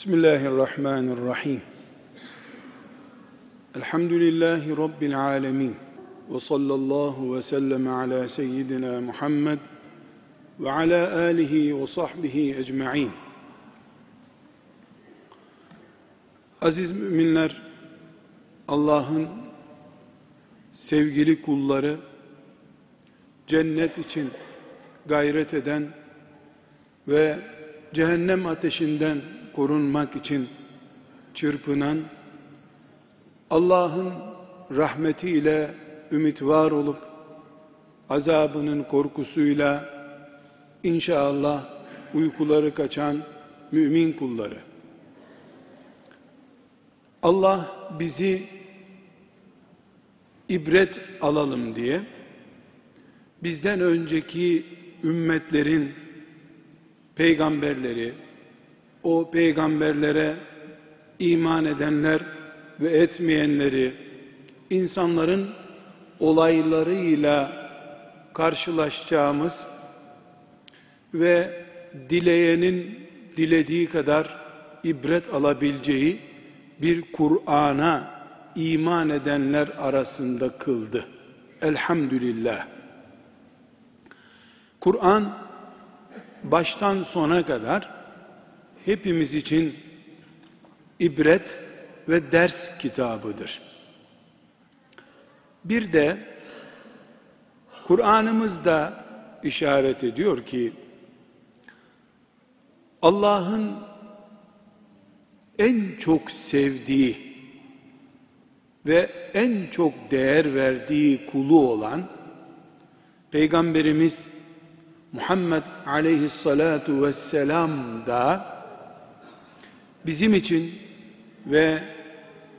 Bismillahirrahmanirrahim. Elhamdülillahi Rabbil alemin. Ve sallallahu ve sellem ala seyyidina Muhammed ve ala alihi ve sahbihi ecma'in. Aziz müminler, Allah'ın sevgili kulları, cennet için gayret eden ve cehennem ateşinden korunmak için çırpınan, Allah'ın rahmetiyle ümit var olup, azabının korkusuyla inşallah uykuları kaçan mümin kulları. Allah bizi ibret alalım diye bizden önceki ümmetlerin peygamberleri, o peygamberlere iman edenler ve etmeyenleri, insanların olaylarıyla karşılaşacağımız ve dileyenin dilediği kadar ibret alabileceği bir Kur'an'a iman edenler arasında kıldı. Elhamdülillah. Kur'an baştan sona kadar hepimiz için ibret ve ders kitabıdır. Bir de Kur'an'ımızda işaret ediyor ki Allah'ın en çok sevdiği ve en çok değer verdiği kulu olan Peygamberimiz Muhammed aleyhissalatu vesselam da bizim için ve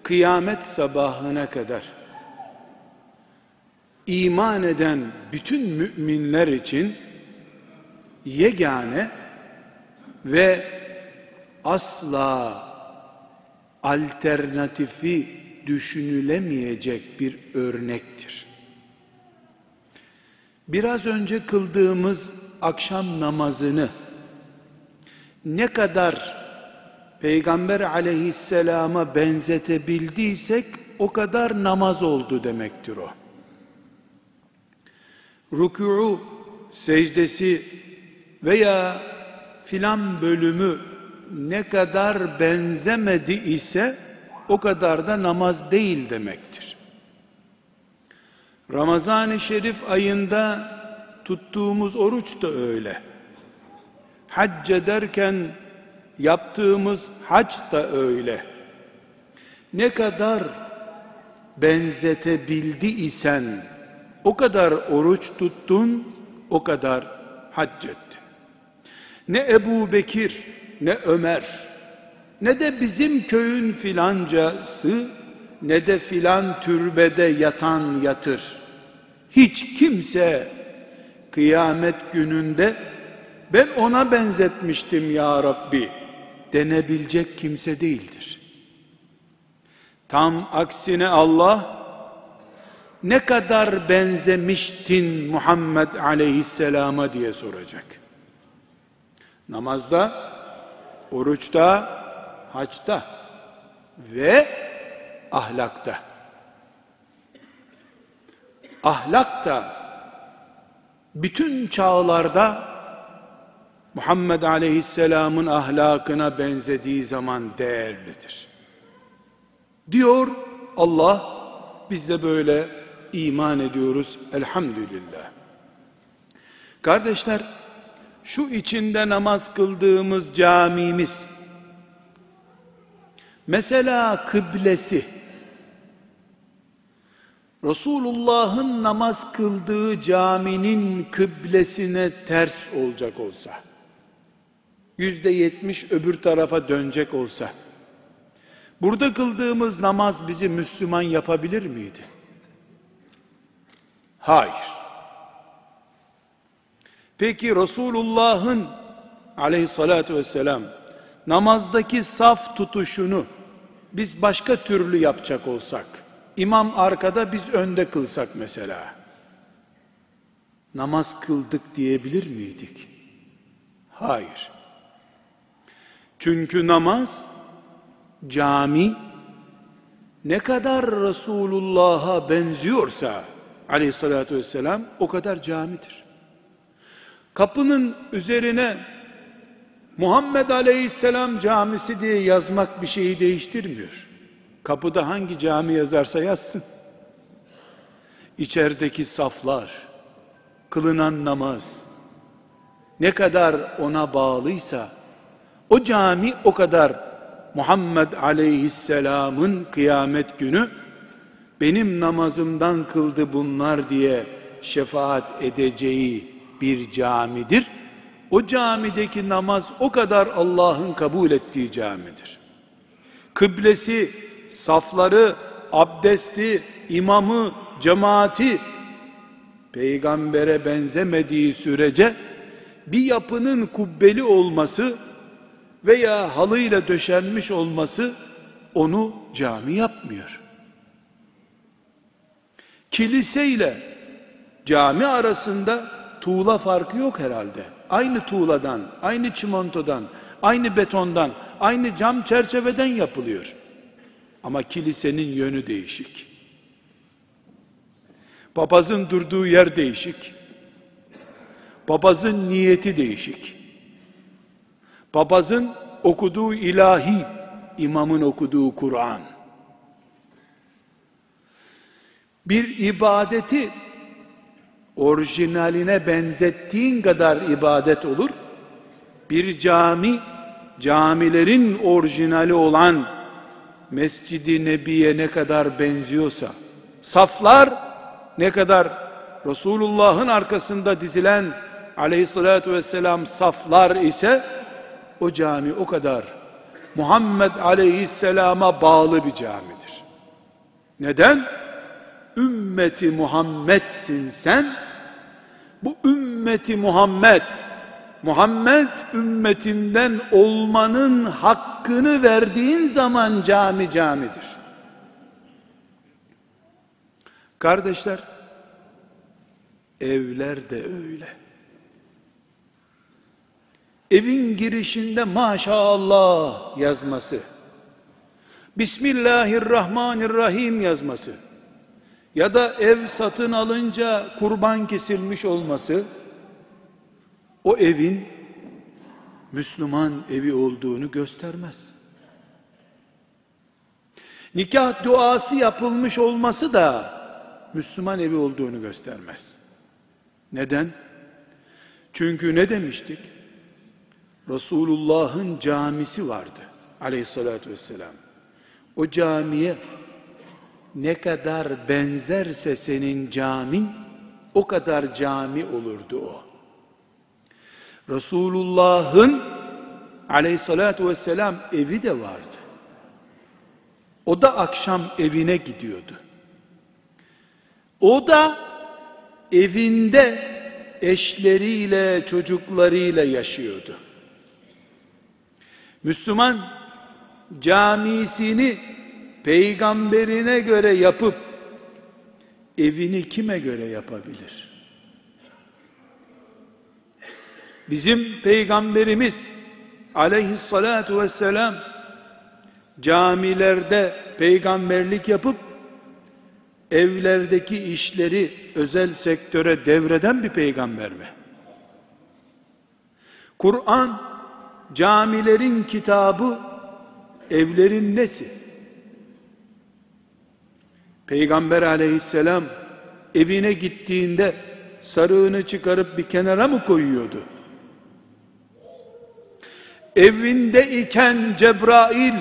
kıyamet sabahına kadar iman eden bütün müminler için yegane ve asla alternatifi düşünülemeyecek bir örnektir. Biraz önce kıldığımız akşam namazını ne kadar Peygamber aleyhisselama benzetebildiysek o kadar namaz oldu demektir o. Rükû, secdesi veya filan bölümü ne kadar benzemedi ise o kadar da namaz değil demektir. Ramazan-ı Şerif ayında tuttuğumuz oruç da öyle. Hac ederken yaptığımız hac da öyle. Ne kadar benzetebildi isen o kadar oruç tuttun, o kadar hac ettin. Ne Ebu Bekir, ne Ömer, ne de bizim köyün filancası, ne de filan türbede yatan yatır. Hiç kimse kıyamet gününde ben ona benzetmiştim ya Rabbi denebilecek kimse değildir. Tam aksine Allah ne kadar benzemiştin Muhammed aleyhisselama diye soracak. Namazda, oruçta, haçta ve ahlakta. Ahlakta bütün çağlarda Muhammed Aleyhisselam'ın ahlakına benzediği zaman değerlidir. Diyor Allah, biz de böyle iman ediyoruz elhamdülillah. Kardeşler, şu içinde namaz kıldığımız camimiz, mesela kıblesi, Resulullah'ın namaz kıldığı caminin kıblesine ters olacak olsa, yüzde yetmiş öbür tarafa dönecek olsa, burada kıldığımız namaz bizi Müslüman yapabilir miydi? Hayır. Peki Resulullah'ın aleyhissalatü vesselam namazdaki saf tutuşunu biz başka türlü yapacak olsak, imam arkada biz önde kılsak mesela, namaz kıldık diyebilir miydik? Hayır. Çünkü namaz cami ne kadar Resulullah'a benziyorsa aleyhissalatü vesselam o kadar camidir. Kapının üzerine Muhammed Aleyhisselam camisi diye yazmak bir şeyi değiştirmiyor. Kapıda hangi cami yazarsa yazsın. İçerideki saflar, kılınan namaz ne kadar ona bağlıysa o cami o kadar Muhammed Aleyhisselam'ın kıyamet günü benim namazımdan kıldı bunlar diye şefaat edeceği bir camidir. O camideki namaz o kadar Allah'ın kabul ettiği camidir. Kıblesi, safları, abdesti, imamı, cemaati peygambere benzemediği sürece bir yapının kubbeli olması veya halıyla döşenmiş olması onu cami yapmıyor. Kilise ile cami arasında tuğla farkı yok herhalde. Aynı tuğladan, aynı çimentodan, aynı betondan, aynı cam çerçeveden yapılıyor. Ama kilisenin yönü değişik. Papazın durduğu yer değişik. Papazın niyeti değişik. Papazın okuduğu ilahi, imamın okuduğu Kur'an. Bir ibadeti orijinaline benzettiğin kadar ibadet olur. Bir cami, camilerin orijinali olan Mescid-i Nebi'ye ne kadar benziyorsa, saflar ne kadar Resulullah'ın arkasında dizilen aleyhissalatü vesselam saflar ise, o cami o kadar Muhammed aleyhisselama bağlı bir camidir. Neden? Ümmeti Muhammed'sin sen. Bu ümmeti Muhammed, Muhammed ümmetinden olmanın hakkını verdiğin zaman cami camidir. Kardeşler, evler de öyle. Evin girişinde maşallah yazması, Bismillahirrahmanirrahim yazması, ya da ev satın alınca kurban kesilmiş olması, o evin Müslüman evi olduğunu göstermez. Nikah duası yapılmış olması da Müslüman evi olduğunu göstermez. Neden? Çünkü ne demiştik? Resulullah'ın camisi vardı aleyhissalatü vesselam. O camiye ne kadar benzerse senin camin o kadar cami olurdu o. Resulullah'ın aleyhissalatü vesselam evi de vardı. O da akşam evine gidiyordu. O da evinde eşleriyle, çocuklarıyla yaşıyordu. Müslüman camisini peygamberine göre yapıp evini kime göre yapabilir? Bizim peygamberimiz aleyhissalatu vesselam camilerde peygamberlik yapıp evlerdeki işleri özel sektöre devreden bir peygamber mi? Kur'an camilerin kitabı evlerin nesi? Peygamber aleyhisselam evine gittiğinde sarığını çıkarıp bir kenara mı koyuyordu? Evinde iken Cebrail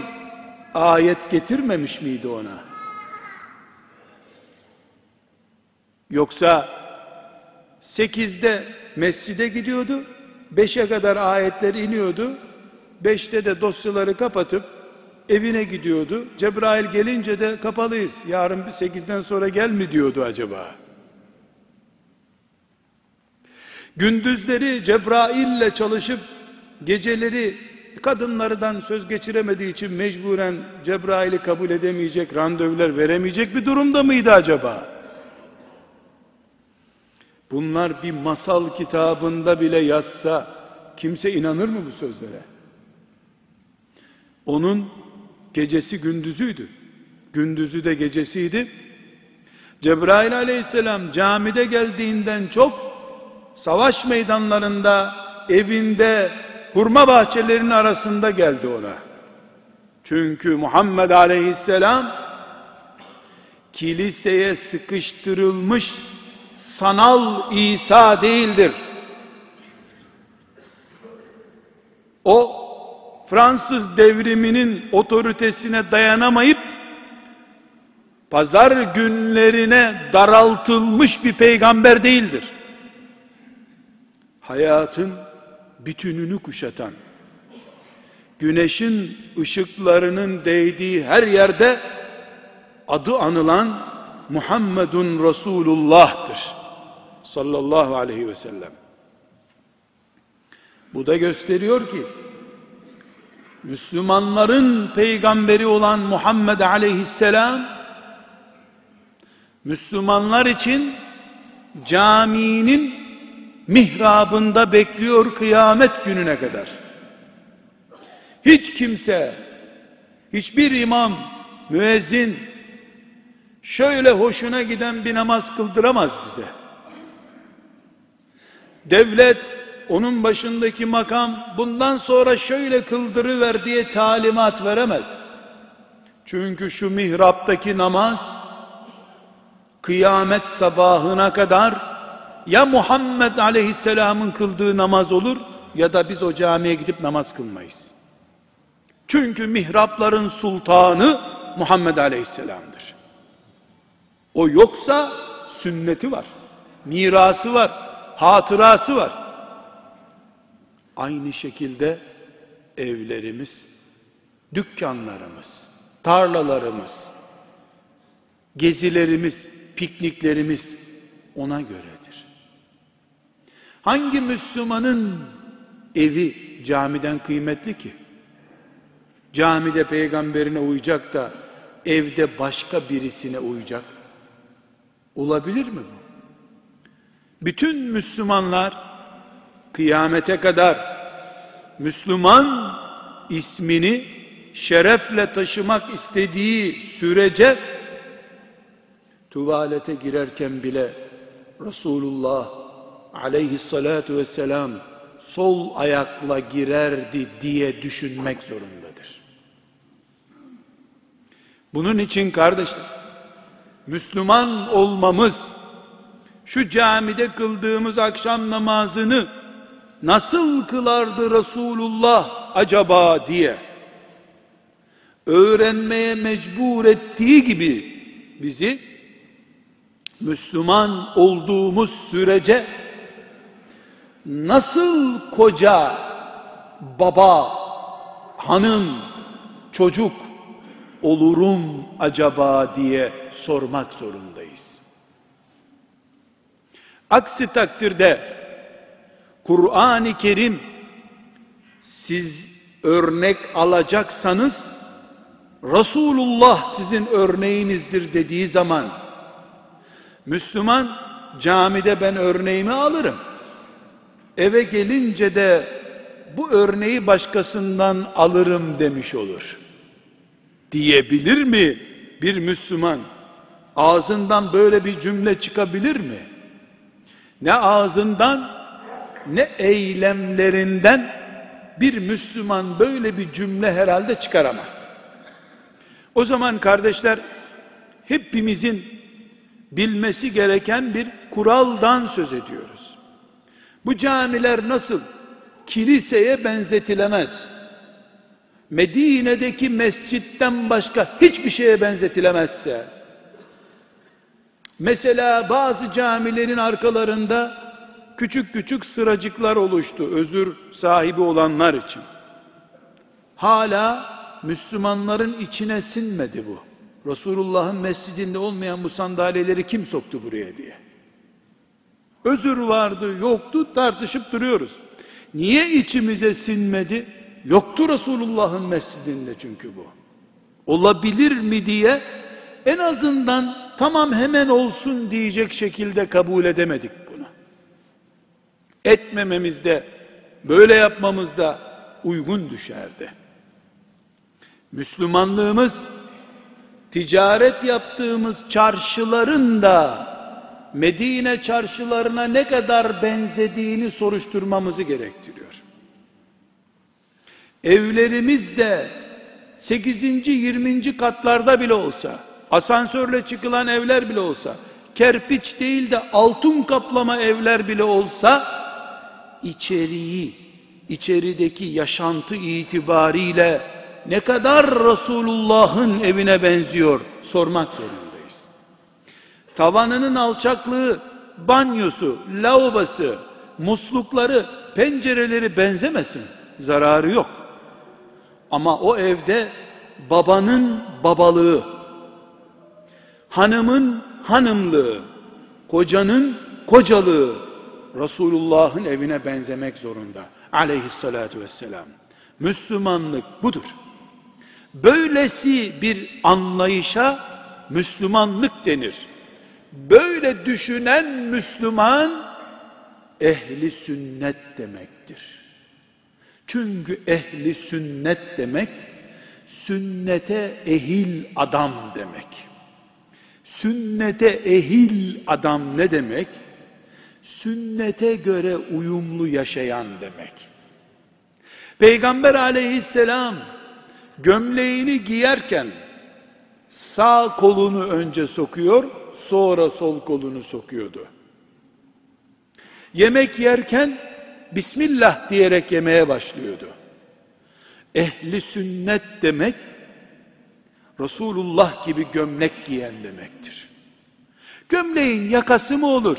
ayet getirmemiş miydi ona? Yoksa sekizde mescide gidiyordu, beşe kadar ayetler iniyordu, beşte de dosyaları kapatıp evine gidiyordu. Cebrail gelince de kapalıyız. Yarın 8'den sonra gel mi diyordu acaba? Gündüzleri Cebrail ile çalışıp geceleri kadınlardan söz geçiremediği için mecburen Cebrail'i kabul edemeyecek, randevular veremeyecek bir durumda mıydı acaba? Bunlar bir masal kitabında bile yazsa kimse inanır mı bu sözlere? Onun Gecesi gündüzüydü. Gündüzü de gecesiydi. Cebrail aleyhisselam camide geldiğinden çok savaş meydanlarında, evinde, hurma bahçelerinin arasında geldi ona. Çünkü Muhammed aleyhisselam kiliseye sıkıştırılmış sanal İsa değildir. O Fransız devriminin otoritesine dayanamayıp pazar günlerine daraltılmış bir peygamber değildir. Hayatın bütününü kuşatan, güneşin ışıklarının değdiği her yerde adı anılan Muhammedun Resulullah'tır. Sallallahu aleyhi ve sellem. Bu da gösteriyor ki Müslümanların peygamberi olan Muhammed aleyhisselam Müslümanlar için caminin mihrabında bekliyor kıyamet gününe kadar. Hiç kimse, hiçbir imam, müezzin şöyle hoşuna giden bir namaz kıldıramaz bize. Devlet onun başındaki makam bundan sonra şöyle kıldırıver diye talimat veremez. Çünkü şu mihraptaki namaz kıyamet sabahına kadar ya Muhammed aleyhisselamın kıldığı namaz olur ya da biz o camiye gidip namaz kılmayız. Çünkü mihrapların sultanı Muhammed aleyhisselamdır. O yoksa sünneti var, mirası var, hatırası var. Aynı şekilde evlerimiz, dükkanlarımız, tarlalarımız, gezilerimiz, pikniklerimiz ona göredir. Hangi Müslümanın evi camiden kıymetli ki? Camide peygamberine uyacak da evde başka birisine uyacak. Olabilir mi bu? Bütün Müslümanlar kıyamete kadar Müslüman ismini şerefle taşımak istediği sürece tuvalete girerken bile Resulullah aleyhissalatu vesselam sol ayakla girerdi diye düşünmek zorundadır. Bunun için kardeşler, Müslüman olmamız, şu camide kıldığımız akşam namazını nasıl kılardı Resulullah acaba diye öğrenmeye mecbur ettiği gibi bizi Müslüman olduğumuz sürece nasıl koca, baba, hanım, çocuk olurum acaba diye sormak zorundayız. Aksi takdirde Kur'an-ı Kerim siz örnek alacaksanız Resulullah sizin örneğinizdir dediği zaman Müslüman camide ben örneğimi alırım. Eve gelince de bu örneği başkasından alırım demiş olur. Diyebilir mi bir Müslüman? Ağzından böyle bir cümle çıkabilir mi? Ne ağzından ne eylemlerinden bir Müslüman böyle bir cümle herhalde çıkaramaz. O zaman kardeşler hepimizin bilmesi gereken bir kuraldan söz ediyoruz. Bu camiler nasıl kiliseye benzetilemez. Medine'deki mescitten başka hiçbir şeye benzetilemezse mesela bazı camilerin arkalarında küçük küçük sıracıklar oluştu özür sahibi olanlar için. Hala Müslümanların içine sinmedi bu. Resulullah'ın mescidinde olmayan bu sandalyeleri kim soktu buraya diye. Özür vardı, yoktu tartışıp duruyoruz. Niye içimize sinmedi? Yoktu Resulullah'ın mescidinde çünkü bu. Olabilir mi diye en azından tamam hemen olsun diyecek şekilde kabul edemedik etmememizde, böyle yapmamızda uygun düşerdi. Müslümanlığımız ticaret yaptığımız çarşıların da Medine çarşılarına ne kadar benzediğini soruşturmamızı gerektiriyor. Evlerimiz de 8. 20. katlarda bile olsa, asansörle çıkılan evler bile olsa, kerpiç değil de altın kaplama evler bile olsa, içeriği, içerideki yaşantı itibariyle ne kadar Resulullah'ın evine benziyor sormak zorundayız. Tavanının alçaklığı, banyosu, lavabosu, muslukları, pencereleri benzemesin. Zararı yok. Ama o evde babanın babalığı, hanımın hanımlığı, kocanın kocalığı Resulullah'ın evine benzemek zorunda. Aleyhissalatu vesselam. Müslümanlık budur. Böylesi bir anlayışa Müslümanlık denir. Böyle düşünen Müslüman ehli sünnet demektir. Çünkü ehli sünnet demek sünnete ehil adam demek. Sünnete ehil adam ne demek? Sünnete göre uyumlu yaşayan demek. Peygamber aleyhisselam gömleğini giyerken sağ kolunu önce sokuyor, sonra sol kolunu sokuyordu. Yemek yerken Bismillah diyerek yemeye başlıyordu. Ehli sünnet demek Resulullah gibi gömlek giyen demektir. Gömleğin yakası mı olur?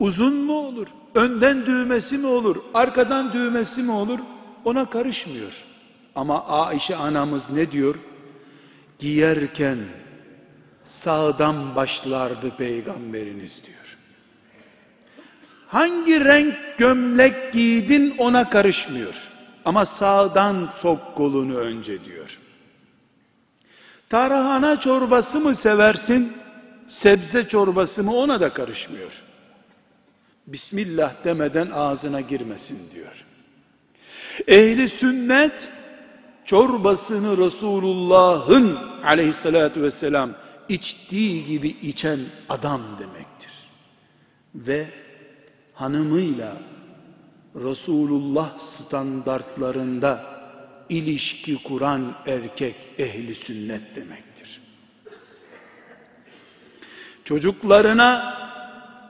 Uzun mu olur? Önden düğmesi mi olur? Arkadan düğmesi mi olur? Ona karışmıyor. Ama Ayşe anamız ne diyor? Giyerken sağdan başlardı peygamberiniz diyor. Hangi renk gömlek giydin ona karışmıyor. Ama sağdan sok kolunu önce diyor. Tarhana çorbası mı seversin, sebze çorbası mı ona da karışmıyor. Bismillah demeden ağzına girmesin diyor. Ehli sünnet çorbasını Resulullah'ın aleyhissalatü vesselam içtiği gibi içen adam demektir. Ve hanımıyla Resulullah standartlarında ilişki kuran erkek ehli sünnet demektir. Çocuklarına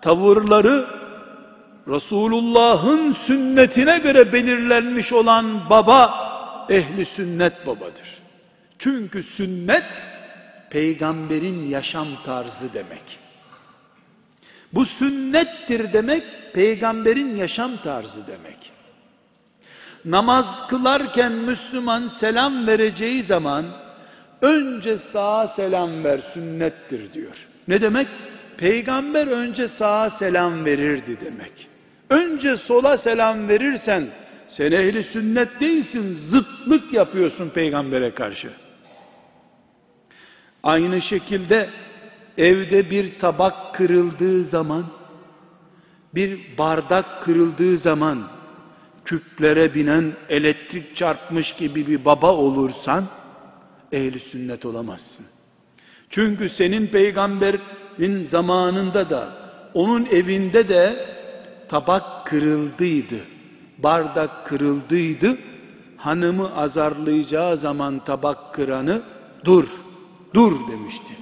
tavırları Resulullah'ın sünnetine göre belirlenmiş olan baba ehli sünnet babadır. Çünkü sünnet peygamberin yaşam tarzı demek. Bu sünnettir demek peygamberin yaşam tarzı demek. Namaz kılarken Müslüman selam vereceği zaman önce sağa selam ver sünnettir diyor. Ne demek? Peygamber önce sağa selam verirdi demek. Önce sola selam verirsen sen ehli sünnet değilsin, zıtlık yapıyorsun peygambere karşı. Aynı şekilde evde bir tabak kırıldığı zaman, bir bardak kırıldığı zaman, küplere binen elektrik çarpmış gibi bir baba olursan, ehli sünnet olamazsın. Çünkü senin peygamberin zamanında da, onun evinde de tabak kırıldıydı bardak kırıldıydı. Hanımı azarlayacağı zaman tabak kıranı dur, dur demişti.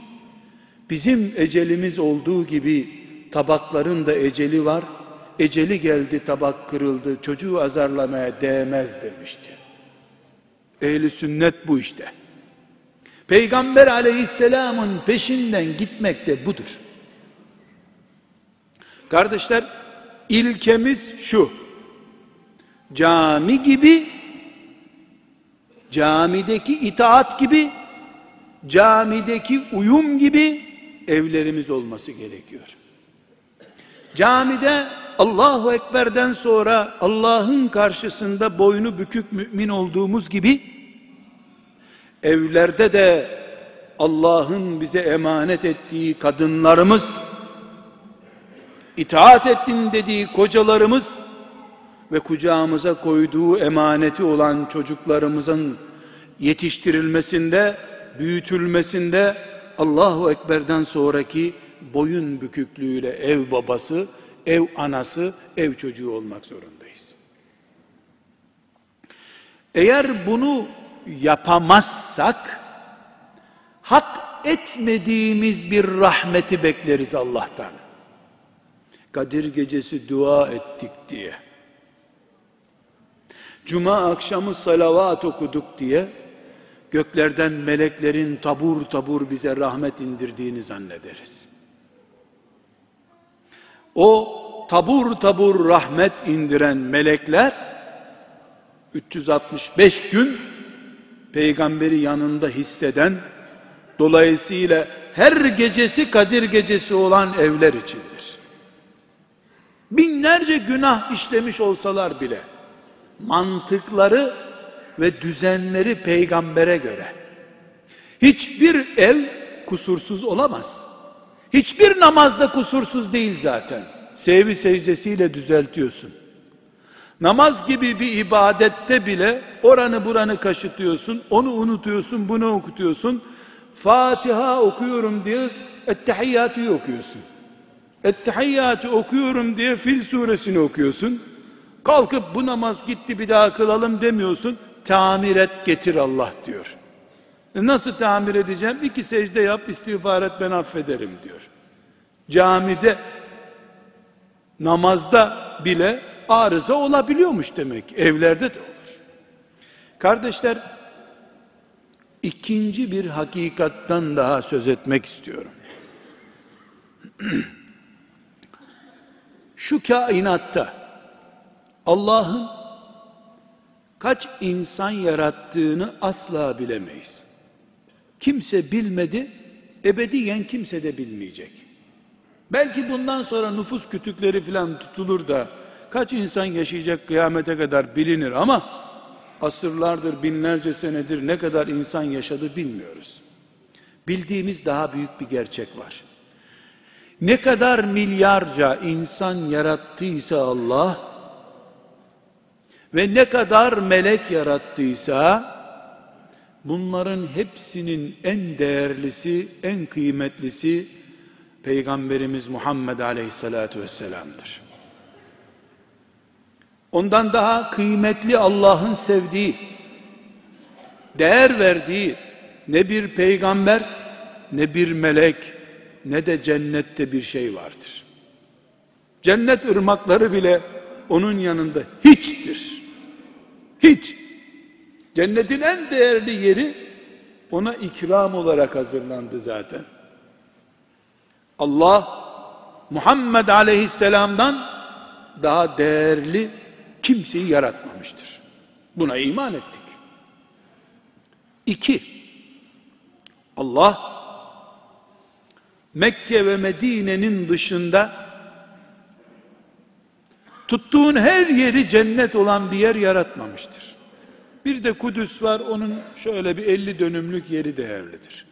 Bizim ecelimiz olduğu gibi tabakların da eceli var. Eceli geldi tabak kırıldı çocuğu azarlamaya değmez demişti. Ehli sünnet bu işte. Peygamber aleyhisselamın peşinden gitmek de budur. Kardeşler ilkemiz şu cami gibi camideki itaat gibi camideki uyum gibi evlerimiz olması gerekiyor. Camide Allahu Ekber'den sonra Allah'ın karşısında boynu bükük mümin olduğumuz gibi evlerde de Allah'ın bize emanet ettiği kadınlarımız itaat ettin dediği kocalarımız ve kucağımıza koyduğu emaneti olan çocuklarımızın yetiştirilmesinde, büyütülmesinde Allahu Ekber'den sonraki boyun büküklüğüyle ev babası, ev anası, ev çocuğu olmak zorundayız. Eğer bunu yapamazsak hak etmediğimiz bir rahmeti bekleriz Allah'tan. Kadir gecesi dua ettik diye. Cuma akşamı salavat okuduk diye göklerden meleklerin tabur tabur bize rahmet indirdiğini zannederiz. O tabur tabur rahmet indiren melekler 365 gün peygamberi yanında hisseden dolayısıyla her gecesi Kadir gecesi olan evler içindir. Binlerce günah işlemiş olsalar bile mantıkları ve düzenleri peygambere göre. Hiçbir ev kusursuz olamaz. Hiçbir namazda kusursuz değil zaten. Sevgi secdesiyle düzeltiyorsun. Namaz gibi bir ibadette bile oranı buranı kaşıtıyorsun, onu unutuyorsun, bunu okutuyorsun. Fatiha okuyorum diye Ettehiyyatı okuyorsun. Ettehiyyatı okuyorum diye Fil suresini okuyorsun. Kalkıp bu namaz gitti bir daha kılalım demiyorsun. Tamir et getir Allah diyor. E nasıl tamir edeceğim? İki secde yap istiğfar et ben affederim diyor. Camide namazda bile arıza olabiliyormuş demek. Evlerde de olur. Kardeşler ikinci bir hakikattan daha söz etmek istiyorum. Şu kainatta Allah'ın kaç insan yarattığını asla bilemeyiz. Kimse bilmedi, ebediyen kimse de bilmeyecek. Belki bundan sonra nüfus kütükleri filan tutulur da kaç insan yaşayacak kıyamete kadar bilinir ama asırlardır, binlerce senedir ne kadar insan yaşadı bilmiyoruz. Bildiğimiz daha büyük bir gerçek var. Ne kadar milyarca insan yarattıysa Allah, ve ne kadar melek yarattıysa bunların hepsinin en değerlisi, en kıymetlisi Peygamberimiz Muhammed Aleyhisselatü Vesselam'dır. Ondan daha kıymetli Allah'ın sevdiği, değer verdiği ne bir peygamber, ne bir melek, ne de cennette bir şey vardır. Cennet ırmakları bile onun yanında hiçtir. Hiç. Cennetin en değerli yeri ona ikram olarak hazırlandı zaten. Allah Muhammed Aleyhisselam'dan daha değerli kimseyi yaratmamıştır. Buna iman ettik. İki, Allah Mekke ve Medine'nin dışında tuttuğun her yeri cennet olan bir yer yaratmamıştır. Bir de Kudüs var, onun şöyle bir 50 dönümlük yeri değerlidir.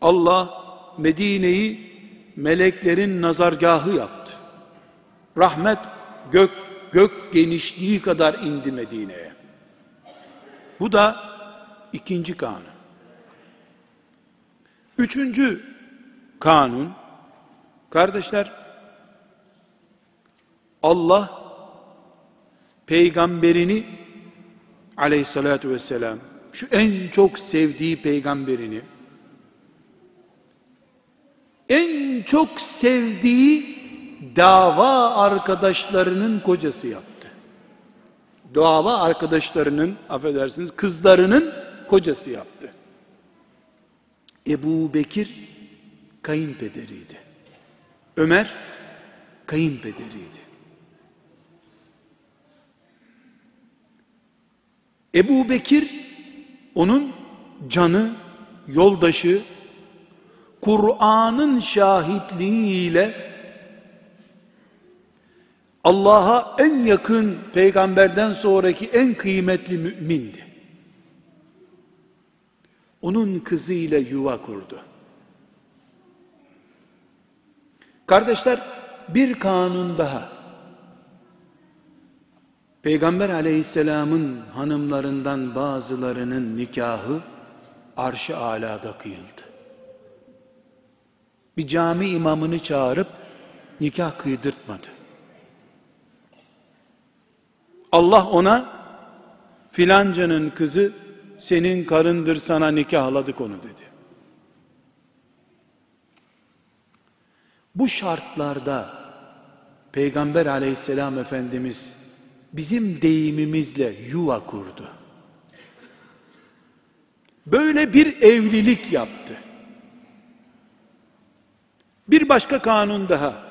Allah Medine'yi meleklerin nazargahı yaptı. Rahmet gök gök genişliği kadar indi Medine'ye. Bu da ikinci kanun. Üçüncü kanun, kardeşler, Allah peygamberini aleyhissalatü vesselam şu en çok sevdiği peygamberini en çok sevdiği dava arkadaşlarının kocası yaptı. Dava arkadaşlarının affedersiniz kızlarının kocası yaptı. Ebu Bekir kayınpederiydi. Ömer kayınpederiydi. Ebu Bekir onun canı, yoldaşı, Kur'an'ın şahitliğiyle Allah'a en yakın peygamberden sonraki en kıymetli mümindi. Onun kızıyla yuva kurdu. Kardeşler bir kanun daha. Peygamber aleyhisselamın hanımlarından bazılarının nikahı arş-ı alada kıyıldı. Bir cami imamını çağırıp nikah kıydırtmadı. Allah ona filancanın kızı senin karındır sana nikahladık onu dedi. Bu şartlarda Peygamber aleyhisselam Efendimiz bizim deyimimizle yuva kurdu. Böyle bir evlilik yaptı. Bir başka kanun daha.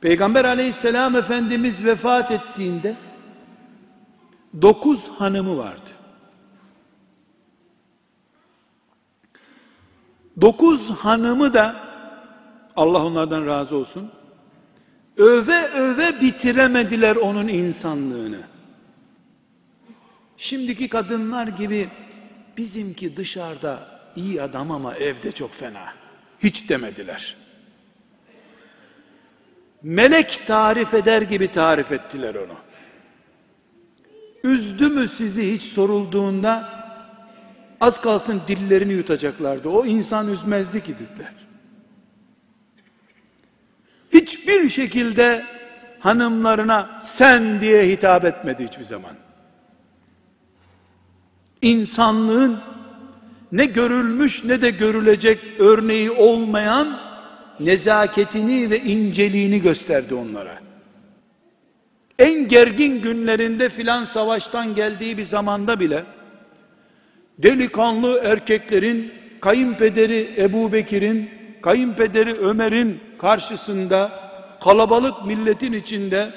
Peygamber aleyhisselam Efendimiz vefat ettiğinde dokuz hanımı vardı. Dokuz hanımı da Allah onlardan razı olsun öve öve bitiremediler onun insanlığını. Şimdiki kadınlar gibi bizimki dışarıda iyi adam ama evde çok fena. Hiç demediler. Melek tarif eder gibi tarif ettiler onu. Üzdü mü sizi hiç sorulduğunda az kalsın dillerini yutacaklardı. O insan üzmezdi ki dediler. Hiçbir şekilde hanımlarına sen diye hitap etmedi hiçbir zaman. İnsanlığın ne görülmüş ne de görülecek örneği olmayan nezaketini ve inceliğini gösterdi onlara. En gergin günlerinde filan savaştan geldiği bir zamanda bile delikanlı erkeklerin kayınpederi Ebu Bekir'in kayınpederi Ömer'in karşısında kalabalık milletin içinde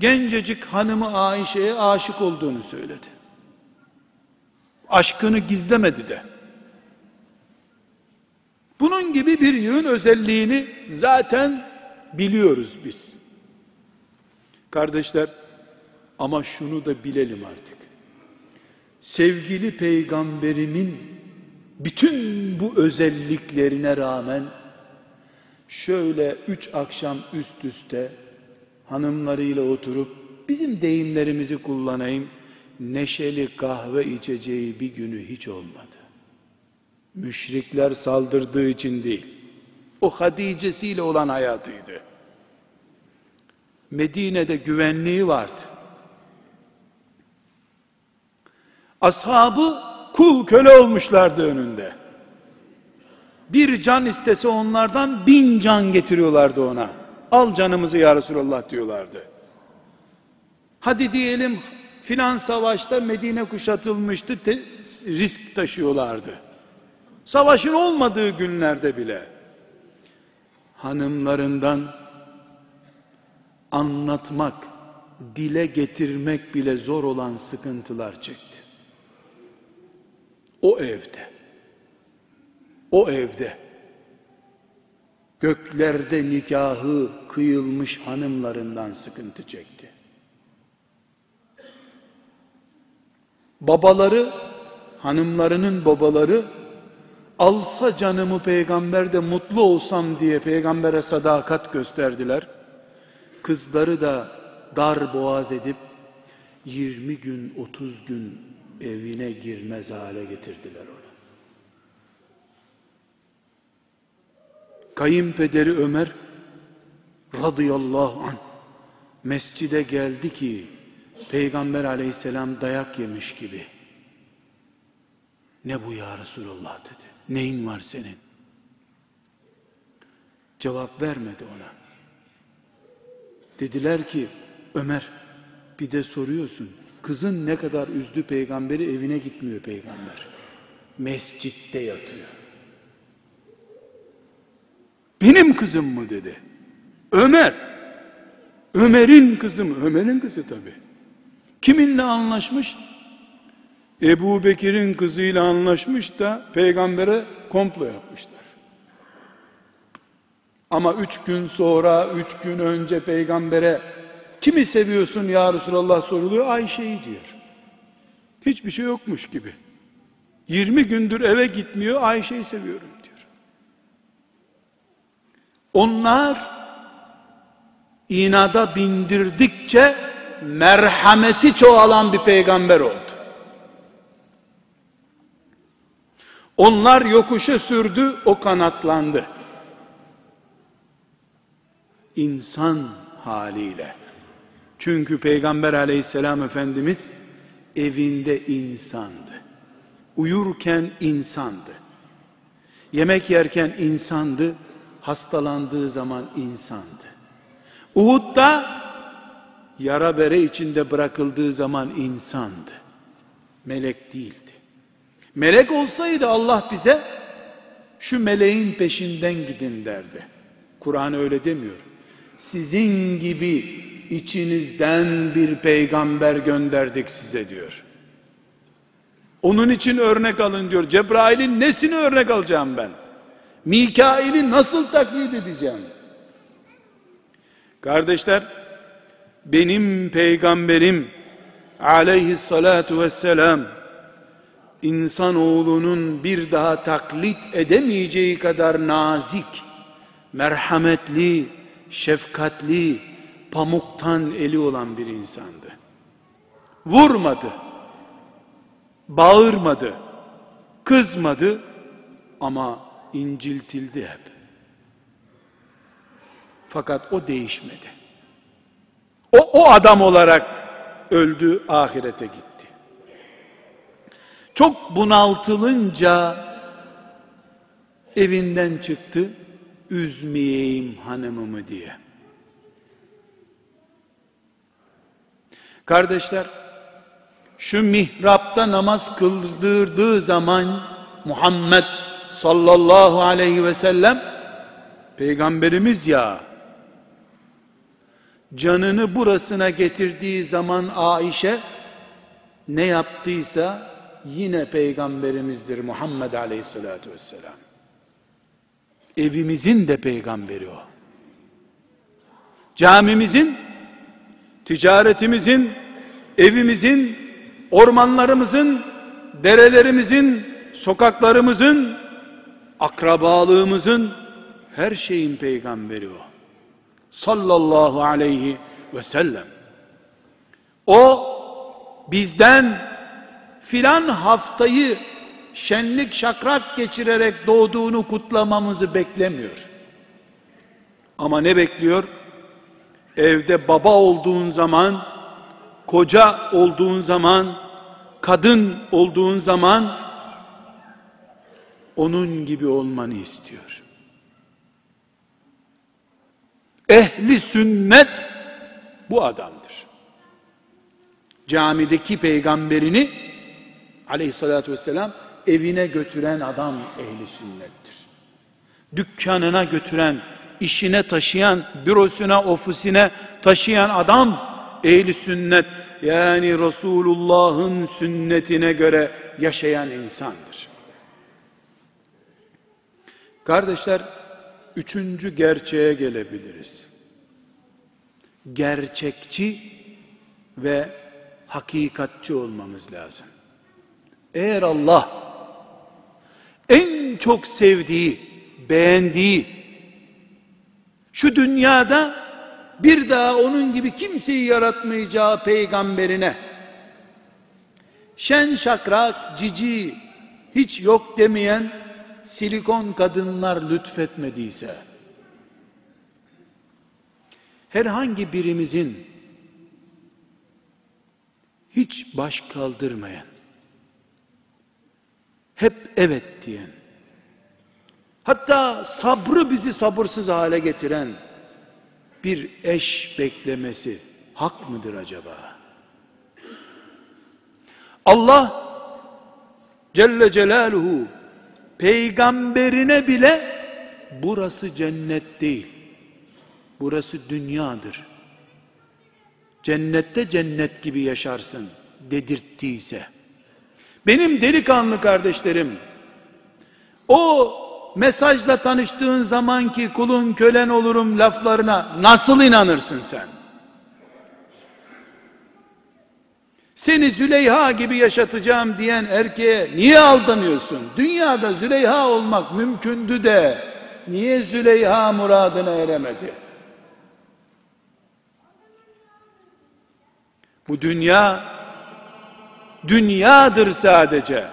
gencecik hanımı Ayşe'ye aşık olduğunu söyledi. Aşkını gizlemedi de. Bunun gibi bir yığın özelliğini zaten biliyoruz biz. Kardeşler ama şunu da bilelim artık. Sevgili peygamberimin bütün bu özelliklerine rağmen şöyle üç akşam üst üste hanımlarıyla oturup bizim deyimlerimizi kullanayım neşeli kahve içeceği bir günü hiç olmadı. Müşrikler saldırdığı için değil. O Hadice'siyle olan hayatıydı. Medine'de güvenliği vardı. Ashabı kul köle olmuşlardı önünde. Bir can istese onlardan bin can getiriyorlardı ona. Al canımızı ya Resulallah diyorlardı. Hadi diyelim filan savaşta Medine kuşatılmıştı, te, risk taşıyorlardı. Savaşın olmadığı günlerde bile hanımlarından anlatmak, dile getirmek bile zor olan sıkıntılar çekti. O evde, o evde, göklerde nikahı kıyılmış hanımlarından sıkıntı çekti. Babaları, hanımlarının babaları, alsa canımı peygamber de mutlu olsam diye peygambere sadakat gösterdiler. Kızları da dar boğaz edip 20 gün 30 gün evine girmez hale getirdiler onu. Kayınpederi Ömer radıyallahu anh mescide geldi ki Peygamber aleyhisselam dayak yemiş gibi. Ne bu ya Resulallah dedi. Neyin var senin? Cevap vermedi ona. Dediler ki Ömer bir de soruyorsun. Kızın ne kadar üzdü peygamberi evine gitmiyor peygamber. Mescitte yatıyor. Benim kızım mı dedi. Ömer. Ömer'in kızı mı? Ömer'in kızı tabi. Kiminle anlaşmış? Ebu Bekir'in kızıyla anlaşmış da peygambere komplo yapmışlar. Ama üç gün sonra, üç gün önce peygambere kimi seviyorsun ya Resulallah soruluyor. Ayşe'yi diyor. Hiçbir şey yokmuş gibi. 20 gündür eve gitmiyor Ayşe'yi seviyorum. Onlar inada bindirdikçe merhameti çoğalan bir peygamber oldu. Onlar yokuşa sürdü, o kanatlandı. İnsan haliyle. Çünkü Peygamber aleyhisselam Efendimiz evinde insandı. Uyurken insandı. Yemek yerken insandı. Hastalandığı zaman insandı. Uhud'da yara bere içinde bırakıldığı zaman insandı. Melek değildi. Melek olsaydı Allah bize şu meleğin peşinden gidin derdi. Kur'an öyle demiyor. Sizin gibi içinizden bir peygamber gönderdik size diyor. Onun için örnek alın diyor. Cebrail'in nesini örnek alacağım ben? Mikail'i nasıl taklit edeceğim? Kardeşler, benim peygamberim aleyhissalatu vesselam insanoğlunun bir daha taklit edemeyeceği kadar nazik, merhametli, şefkatli, pamuktan eli olan bir insandı. Vurmadı, bağırmadı, kızmadı ama inciltildi hep. Fakat o değişmedi. O, o adam olarak öldü, ahirete gitti. Çok bunaltılınca evinden çıktı, üzmeyeyim hanımımı diye. Kardeşler, şu mihrapta namaz kıldırdığı zaman Muhammed sallallahu aleyhi ve sellem peygamberimiz ya canını burasına getirdiği zaman Aişe ne yaptıysa yine peygamberimizdir Muhammed aleyhissalatü vesselam. Evimizin de peygamberi o. Camimizin, ticaretimizin, evimizin, ormanlarımızın, derelerimizin, sokaklarımızın, akrabalığımızın, her şeyin peygamberi o. Sallallahu aleyhi ve sellem. O bizden filan haftayı şenlik şakrak geçirerek doğduğunu kutlamamızı beklemiyor. Ama ne bekliyor? Evde baba olduğun zaman, koca olduğun zaman, kadın olduğun zaman onun gibi olmanı istiyor. Ehli sünnet bu adamdır. Camideki peygamberini aleyhissalatü vesselam evine götüren adam ehli sünnettir. Dükkanına götüren, işine taşıyan, bürosuna, ofisine taşıyan adam ehli sünnet yani Resulullah'ın sünnetine göre yaşayan insandır. Kardeşler, üçüncü gerçeğe gelebiliriz. Gerçekçi ve hakikatçi olmamız lazım. Eğer Allah en çok sevdiği, beğendiği şu dünyada bir daha onun gibi kimseyi yaratmayacağı peygamberine şen şakrak, cici, hiç yok demeyen silikon kadınlar lütfetmediyse herhangi birimizin hiç baş kaldırmayan hep evet diyen, hatta sabrı bizi sabırsız hale getiren bir eş beklemesi hak mıdır acaba? Allah Celle Celaluhu peygamberine bile burası cennet değil. Burası dünyadır. Cennette cennet gibi yaşarsın dedirttiyse benim delikanlı kardeşlerim, o mesajla tanıştığın zaman ki kulun kölen olurum laflarına nasıl inanırsın sen? Seni Züleyha gibi yaşatacağım diyen erkeğe niye aldanıyorsun? Dünyada Züleyha olmak mümkündü de niye Züleyha muradına eremedi? Bu dünya dünyadır sadece.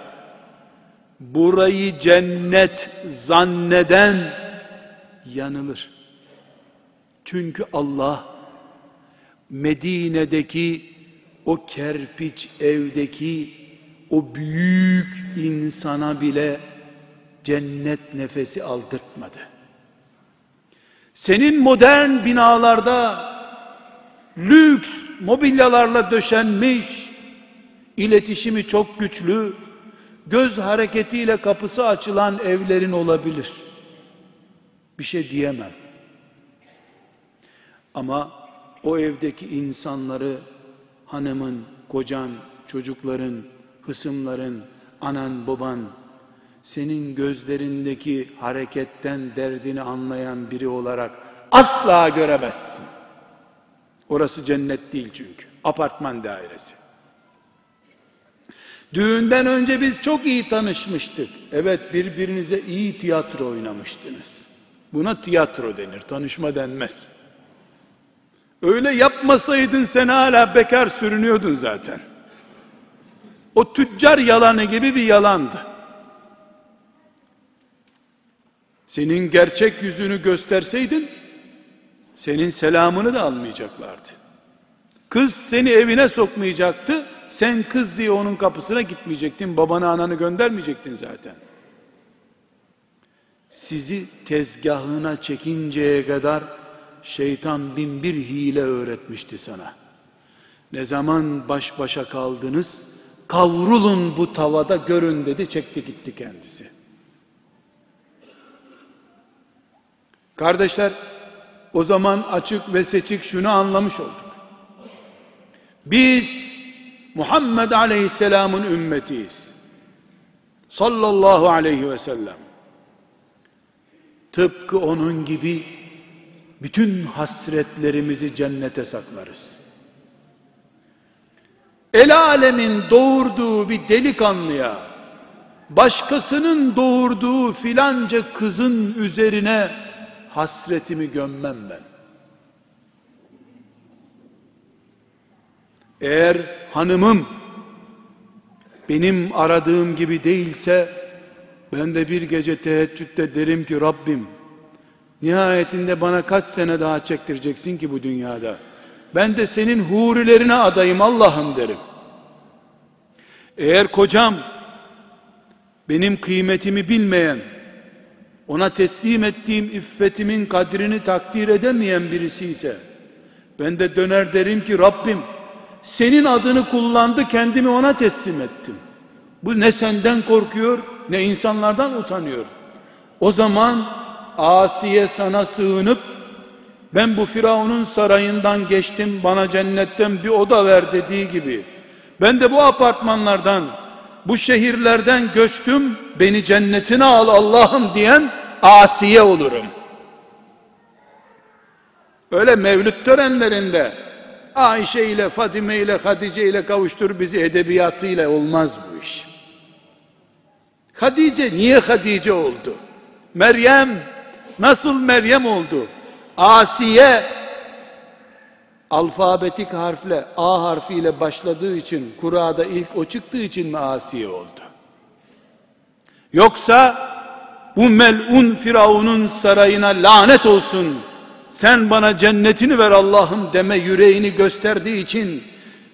Burayı cennet zanneden yanılır. Çünkü Allah Medine'deki o kerpiç evdeki o büyük insana bile cennet nefesi aldırtmadı. Senin modern binalarda lüks mobilyalarla döşenmiş, iletişimi çok güçlü, göz hareketiyle kapısı açılan evlerin olabilir. Bir şey diyemem. Ama o evdeki insanları hanımın, kocan, çocukların, hısımların, anan, baban, senin gözlerindeki hareketten derdini anlayan biri olarak asla göremezsin. Orası cennet değil çünkü. Apartman dairesi. Düğünden önce biz çok iyi tanışmıştık. Evet birbirinize iyi tiyatro oynamıştınız. Buna tiyatro denir, tanışma denmez. Öyle yapmasaydın sen hala bekar sürünüyordun zaten. O tüccar yalanı gibi bir yalandı. Senin gerçek yüzünü gösterseydin, senin selamını da almayacaklardı. Kız seni evine sokmayacaktı, sen kız diye onun kapısına gitmeyecektin, babanı ananı göndermeyecektin zaten. Sizi tezgahına çekinceye kadar, şeytan bin bir hile öğretmişti sana. Ne zaman baş başa kaldınız, kavrulun bu tavada görün dedi, çekti gitti kendisi. Kardeşler, o zaman açık ve seçik şunu anlamış olduk. Biz Muhammed Aleyhisselam'ın ümmetiyiz. Sallallahu aleyhi ve sellem. Tıpkı onun gibi bütün hasretlerimizi cennete saklarız. El alemin doğurduğu bir delikanlıya başkasının doğurduğu filanca kızın üzerine hasretimi gömmem ben. Eğer hanımım benim aradığım gibi değilse ben de bir gece teheccüde derim ki Rabbim nihayetinde bana kaç sene daha çektireceksin ki bu dünyada ben de senin hurilerine adayım Allah'ım derim eğer kocam benim kıymetimi bilmeyen ona teslim ettiğim iffetimin kadrini takdir edemeyen birisi ise ben de döner derim ki Rabbim senin adını kullandı kendimi ona teslim ettim. Bu ne senden korkuyor ne insanlardan utanıyor. O zaman Asiye sana sığınıp ben bu Firavun'un sarayından geçtim bana cennetten bir oda ver dediği gibi ben de bu apartmanlardan bu şehirlerden göçtüm beni cennetine al Allah'ım diyen asiye olurum. Öyle mevlüt törenlerinde Ayşe ile Fadime ile Hatice ile kavuştur bizi edebiyatıyla olmaz bu iş. Hatice niye Hatice oldu? Meryem nasıl Meryem oldu? Asiye alfabetik harfle A harfiyle başladığı için Kur'a'da ilk o çıktığı için mi Asiye oldu? Yoksa bu melun Firavun'un sarayına lanet olsun sen bana cennetini ver Allah'ım deme yüreğini gösterdiği için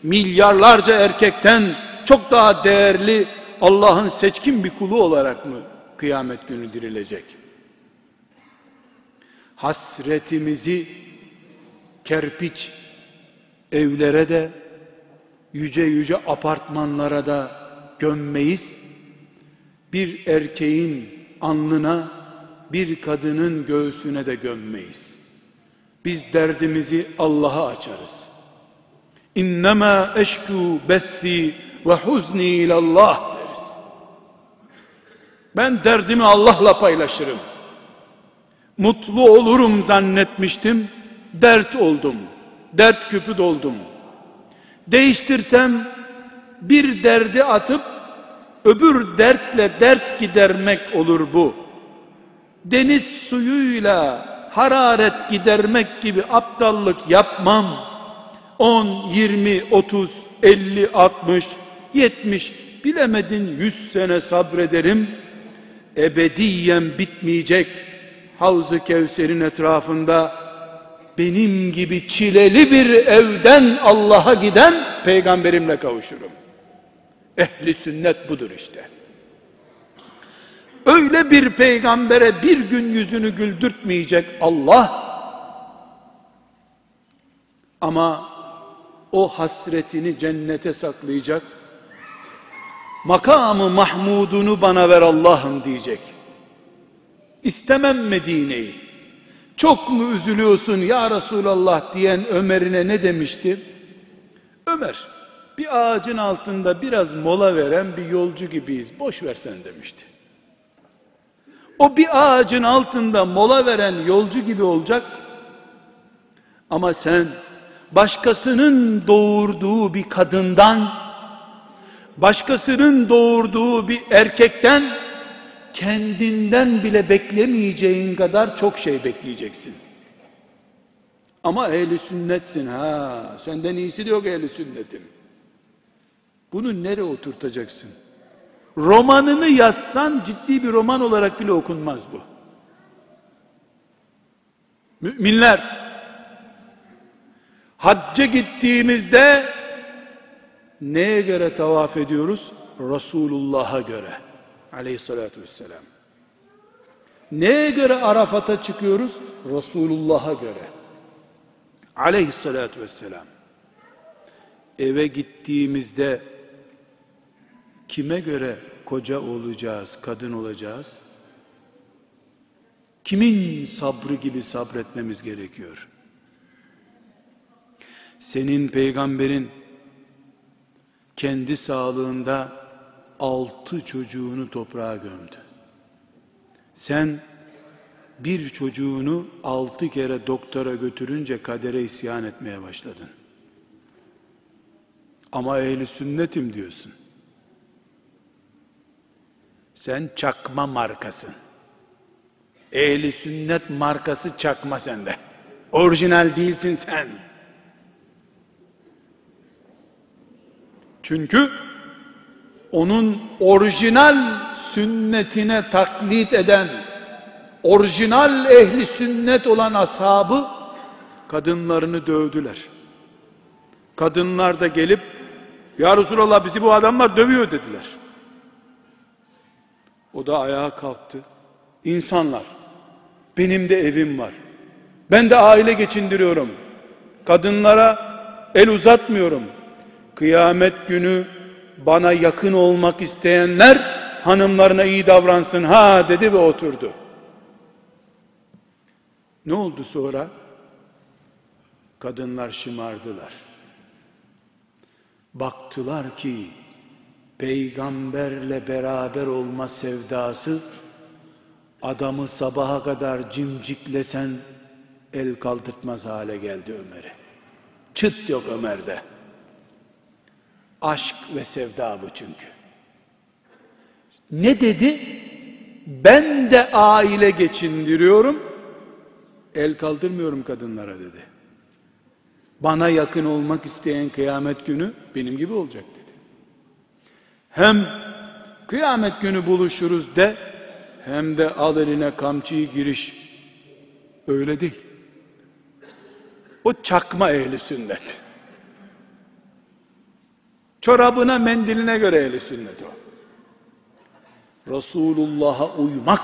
milyarlarca erkekten çok daha değerli Allah'ın seçkin bir kulu olarak mı kıyamet günü dirilecek? Hasretimizi kerpiç evlere de yüce yüce apartmanlara da gömmeyiz. Bir erkeğin alnına bir kadının göğsüne de gömmeyiz. Biz derdimizi Allah'a açarız. İnnemâ eşkû bethi ve huzni ilallah deriz. Ben derdimi Allah'la paylaşırım. Mutlu olurum zannetmiştim, dert oldum. Dert küpü doldum. Değiştirsem bir derdi atıp öbür dertle dert gidermek olur bu. Deniz suyuyla hararet gidermek gibi aptallık yapmam. 10, 20, 30, 50, 60, 70 bilemedin 100 sene sabrederim. Ebediyen bitmeyecek Havz-ı Kevser'in etrafında benim gibi çileli bir evden Allah'a giden peygamberimle kavuşurum. Ehli sünnet budur işte. Öyle bir peygambere bir gün yüzünü güldürtmeyecek Allah ama o hasretini cennete saklayacak makamı mahmudunu bana ver Allah'ım diyecek istemem Medine'yi. Çok mu üzülüyorsun ya Resulallah diyen Ömer'ine ne demişti? Ömer bir ağacın altında biraz mola veren bir yolcu gibiyiz boş versen demişti. O bir ağacın altında mola veren yolcu gibi olacak. Ama sen başkasının doğurduğu bir kadından, başkasının doğurduğu bir erkekten, kendinden bile beklemeyeceğin kadar çok şey bekleyeceksin. Ama ehli sünnetsin ha. Senden iyisi de yok ehli sünnetin. Bunu nereye oturtacaksın? romanını yazsan ciddi bir roman olarak bile okunmaz bu. Müminler hacca gittiğimizde neye göre tavaf ediyoruz? Resulullah'a göre. Aleyhissalatü vesselam. Neye göre Arafat'a çıkıyoruz? Resulullah'a göre. Aleyhissalatü vesselam. Eve gittiğimizde kime göre koca olacağız, kadın olacağız? Kimin sabrı gibi sabretmemiz gerekiyor? Senin peygamberin kendi sağlığında altı çocuğunu toprağa gömdü. Sen bir çocuğunu altı kere doktora götürünce kadere isyan etmeye başladın. Ama ehli sünnetim diyorsun. Sen çakma markasın. Ehli sünnet markası çakma sende. Orijinal değilsin sen. Çünkü onun orijinal sünnetine taklit eden orijinal ehli sünnet olan ashabı kadınlarını dövdüler. Kadınlar da gelip ya Resulallah bizi bu adamlar dövüyor dediler. O da ayağa kalktı. İnsanlar, benim de evim var. Ben de aile geçindiriyorum. Kadınlara el uzatmıyorum. Kıyamet günü bana yakın olmak isteyenler hanımlarına iyi davransın ha dedi ve oturdu. Ne oldu sonra? Kadınlar şımardılar. Baktılar ki peygamberle beraber olma sevdası adamı sabaha kadar cimciklesen el kaldırtmaz hale geldi Ömer'e. Çıt yok Ömer'de. Aşk ve sevda bu çünkü. Ne dedi? Ben de aile geçindiriyorum. El kaldırmıyorum kadınlara dedi. Bana yakın olmak isteyen kıyamet günü benim gibi olacak dedi hem kıyamet günü buluşuruz de hem de al eline kamçıyı giriş öyle değil o çakma ehli sünnet çorabına mendiline göre ehli sünnet o Resulullah'a uymak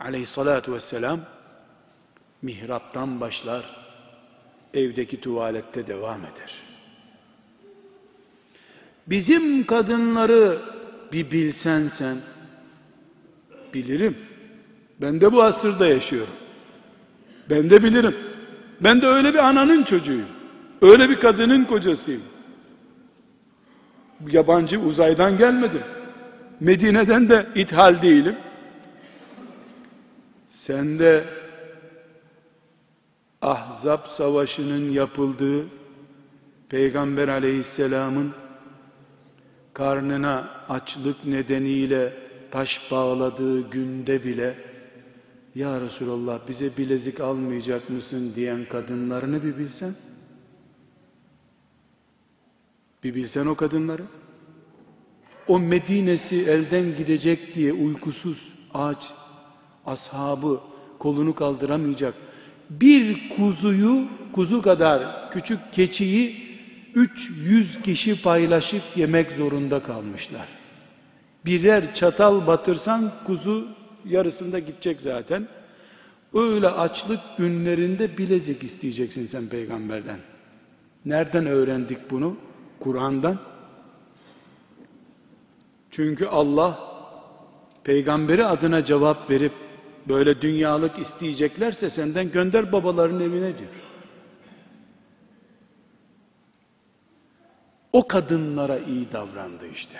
aleyhissalatu vesselam mihraptan başlar evdeki tuvalette devam eder Bizim kadınları bir bilsen sen, bilirim. Ben de bu asırda yaşıyorum. Ben de bilirim. Ben de öyle bir ananın çocuğuyum. Öyle bir kadının kocasıyım. Yabancı uzaydan gelmedim. Medine'den de ithal değilim. Sen de Ahzab savaşının yapıldığı Peygamber aleyhisselamın karnına açlık nedeniyle taş bağladığı günde bile ya Resulallah bize bilezik almayacak mısın diyen kadınlarını bir bilsen Bir bilsen o kadınları. O Medine'si elden gidecek diye uykusuz, aç, ashabı kolunu kaldıramayacak bir kuzuyu, kuzu kadar küçük keçiyi 300 kişi paylaşıp yemek zorunda kalmışlar. Birer çatal batırsan kuzu yarısında gidecek zaten. Öyle açlık günlerinde bilezik isteyeceksin sen peygamberden. Nereden öğrendik bunu? Kur'an'dan. Çünkü Allah peygamberi adına cevap verip böyle dünyalık isteyeceklerse senden gönder babaların evine diyor. O kadınlara iyi davrandı işte.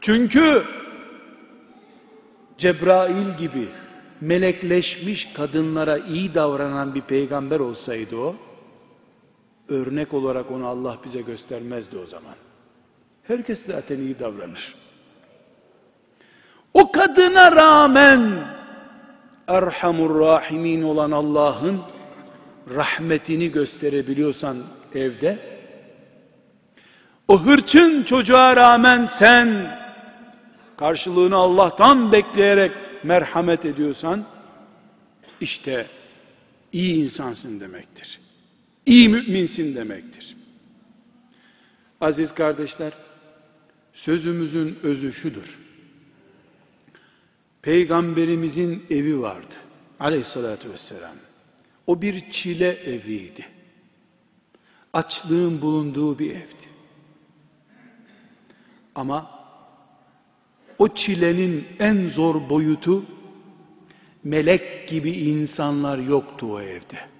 Çünkü Cebrail gibi melekleşmiş kadınlara iyi davranan bir peygamber olsaydı o, örnek olarak onu Allah bize göstermezdi o zaman. Herkes zaten iyi davranır. O kadına rağmen Erhamur Rahimin olan Allah'ın rahmetini gösterebiliyorsan evde o hırçın çocuğa rağmen sen karşılığını Allah'tan bekleyerek merhamet ediyorsan işte iyi insansın demektir. İyi müminsin demektir. Aziz kardeşler, sözümüzün özü şudur. Peygamberimizin evi vardı. Aleyhissalatü vesselam. O bir çile eviydi. Açlığın bulunduğu bir evdi. Ama o çilenin en zor boyutu melek gibi insanlar yoktu o evde.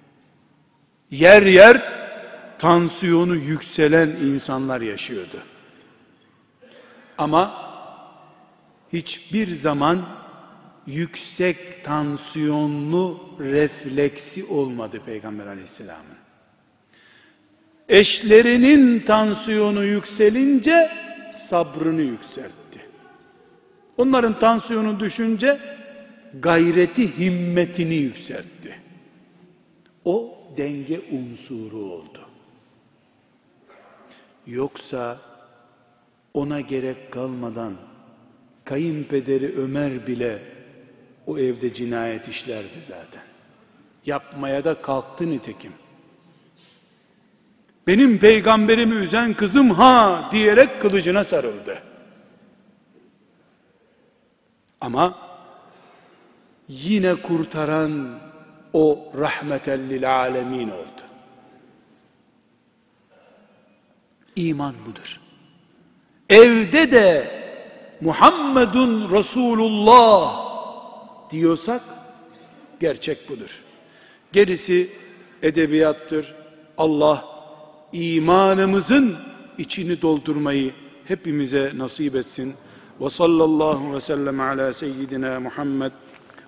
Yer yer tansiyonu yükselen insanlar yaşıyordu. Ama hiçbir zaman yüksek tansiyonlu refleksi olmadı Peygamber aleyhisselamın. Eşlerinin tansiyonu yükselince sabrını yükseltti. Onların tansiyonu düşünce gayreti himmetini yükseltti. O denge unsuru oldu. Yoksa ona gerek kalmadan kayınpederi Ömer bile o evde cinayet işlerdi zaten. Yapmaya da kalktı nitekim. Benim peygamberimi üzen kızım ha diyerek kılıcına sarıldı. Ama yine kurtaran o rahmeten lil alemin oldu. İman budur. Evde de Muhammedun Resulullah diyorsak gerçek budur. Gerisi edebiyattır. Allah imanımızın içini doldurmayı hepimize nasip etsin. Ve sallallahu ve sellem ala seyyidina Muhammed